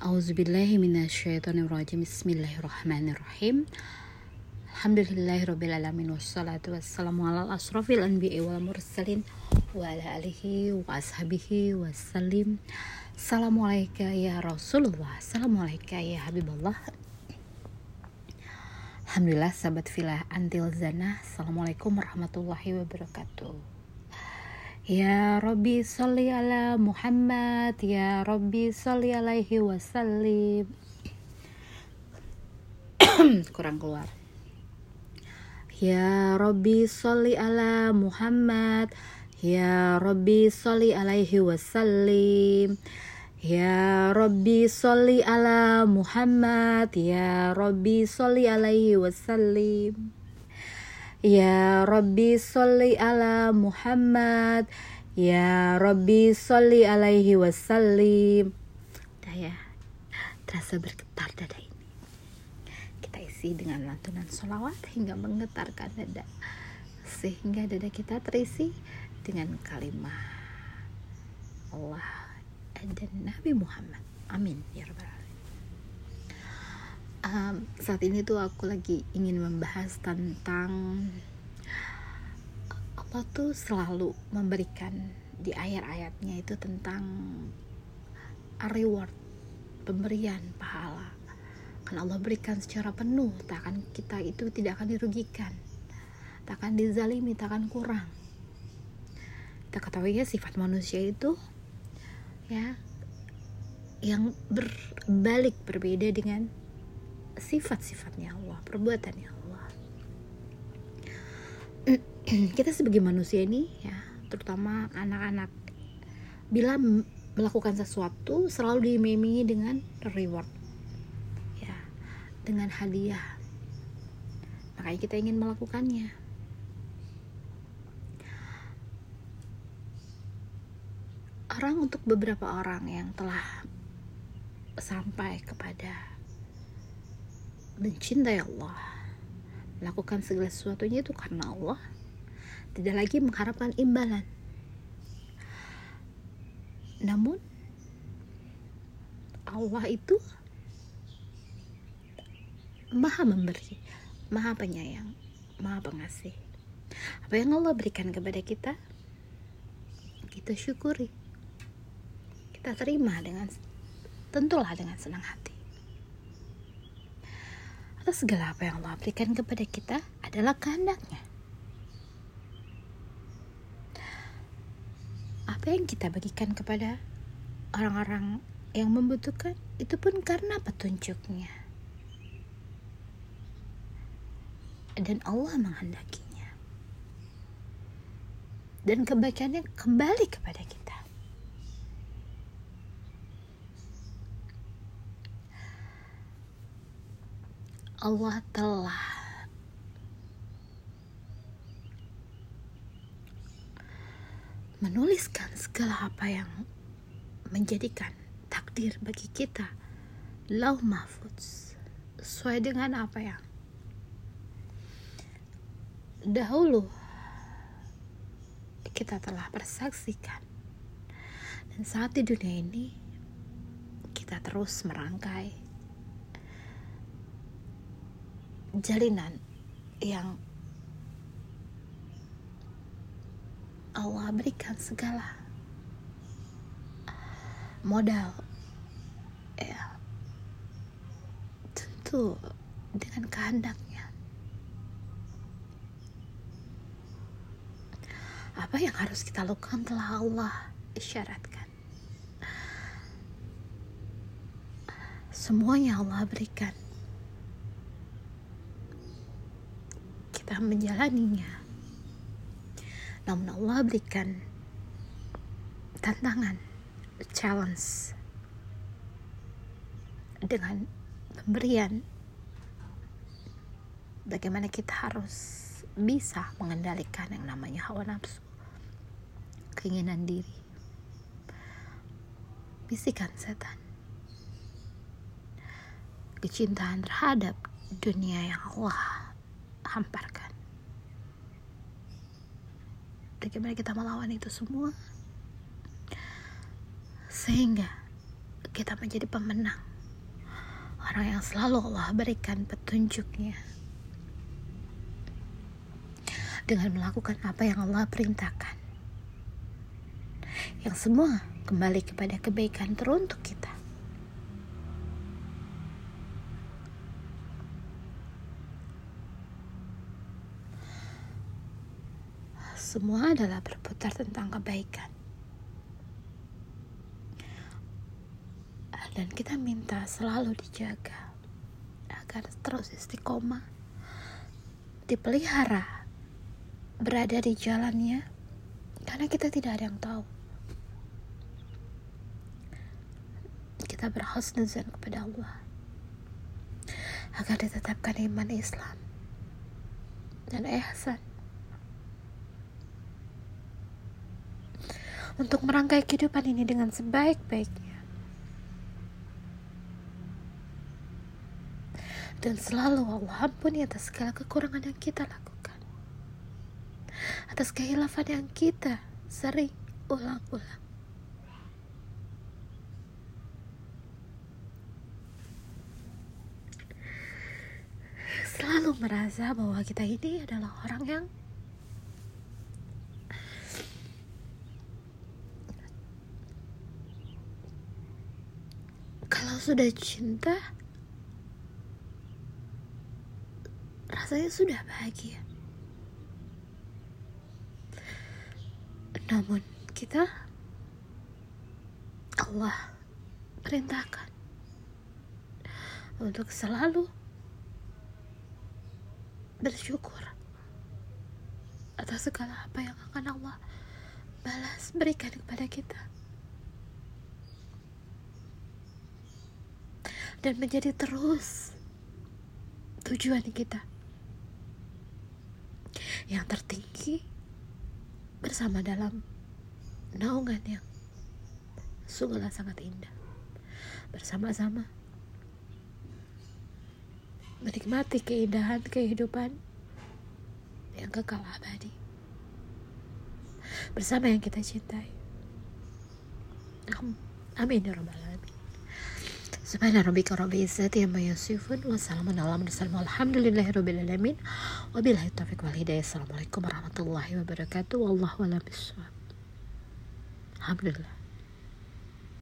Auzubillahiminasyaitonirrajim Bismillahirrahmanirrahim. Alhamdulillahirrabbilalamin Wassalatu wassalamu ala asrafil anbi'i wal mursalin Wa ala alihi wa ashabihi wassalim. Assalamualaikum ya Rasulullah. Assalamualaikum ya Habibullah. Alhamdulillah sahabat filah antil zana Assalamualaikum warahmatullahi wabarakatuh Ya Rabbi salli ala Muhammad Ya Rabbi salli alaihi wasallim. Kurang keluar. Ya Rabbi salli ala Muhammad Ya Rabbi salli alaihi wasallim. Ya Rabbi salli ala Muhammad Ya Rabbi salli alaihi wasallim Ya Rabbi sholli ala Muhammad. Ya Rabbi sholli alaihi wasallim. Udah ya Terasa bergetar dada ini. Kita isi dengan lantunan sholawat Hingga menggetarkan dada. Sehingga dada kita terisi Dengan kalimat Allah dan Nabi Muhammad. Amin Ya Rabbal um, saat ini tuh aku lagi ingin membahas tentang Allah tuh selalu memberikan di ayat-ayatnya itu tentang reward pemberian pahala. Kan Allah berikan secara penuh tak akan kita itu tidak akan dirugikan tak akan dizalimi tak akan kurang. Kita ketahui ya sifat manusia itu ya yang berbalik berbeda dengan sifat-sifatnya Allah, perbuatannya Allah. Kita sebagai manusia ini ya, terutama anak-anak bila melakukan sesuatu selalu diimingi dengan reward. Ya, dengan hadiah. Makanya kita ingin melakukannya. Orang untuk beberapa orang yang telah sampai kepada mencintai Allah melakukan segala sesuatunya itu karena Allah tidak lagi mengharapkan imbalan. Namun Allah itu maha memberi maha penyayang maha pengasih. Apa yang Allah berikan kepada kita kita syukuri. Kita terima dengan tentulah dengan senang hati atas segala apa yang Allah berikan kepada kita adalah kehendaknya. Apa yang kita bagikan kepada orang-orang yang membutuhkan itu pun karena petunjuknya. Dan Allah menghendakinya. Dan kebaikannya kembali kepada kita. Allah telah. Menuliskan segala apa yang menjadikan takdir bagi kita lau mahfuz sesuai dengan apa yang dahulu kita telah persaksikan. Dan saat di dunia ini kita terus merangkai jalinan yang Allah berikan segala modal. Ya. Tentu dengan kehendaknya. Apa yang harus kita lakukan telah Allah isyaratkan. Semuanya Allah berikan kita menjalaninya. Namun Allah berikan tantangan, challenge dengan pemberian bagaimana kita harus bisa mengendalikan yang namanya hawa nafsu, keinginan diri, bisikan setan, kecintaan terhadap dunia yang Allah hamparkan. Bagaimana kita melawan itu semua? Sehingga kita menjadi pemenang orang yang selalu Allah berikan petunjuknya dengan melakukan apa yang Allah perintahkan yang semua kembali kepada kebaikan teruntuk kita semua adalah berputar tentang kebaikan. Dan kita minta selalu dijaga agar terus istiqomah, dipelihara, berada di jalannya, karena kita tidak ada yang tahu. Kita berhusnuzan kepada Allah agar ditetapkan iman Islam dan ihsan untuk merangkai kehidupan ini dengan sebaik-baiknya. Dan selalu Allah ampuni atas segala kekurangan yang kita lakukan. Atas kehilafan yang kita sering ulang-ulang. Selalu merasa bahwa kita ini adalah orang yang sudah cinta rasanya sudah bahagia namun kita Allah perintahkan untuk selalu bersyukur atas segala apa yang akan Allah balas berikan kepada kita. Dan menjadi terus tujuan kita. Yang tertinggi bersama dalam naungan yang sungguhlah sangat indah. Bersama-sama menikmati keindahan kehidupan yang kekal abadi. Bersama yang kita cintai. Amin ya Subhana rabbika rabbil izzati amma yasifun wa salamun ala mursalin walhamdulillahi rabbil alamin. Wabillahi taufiq wal hidayah. Assalamualaikum warahmatullahi wabarakatuh. Wallahu a'lam bishawab alhamdulillah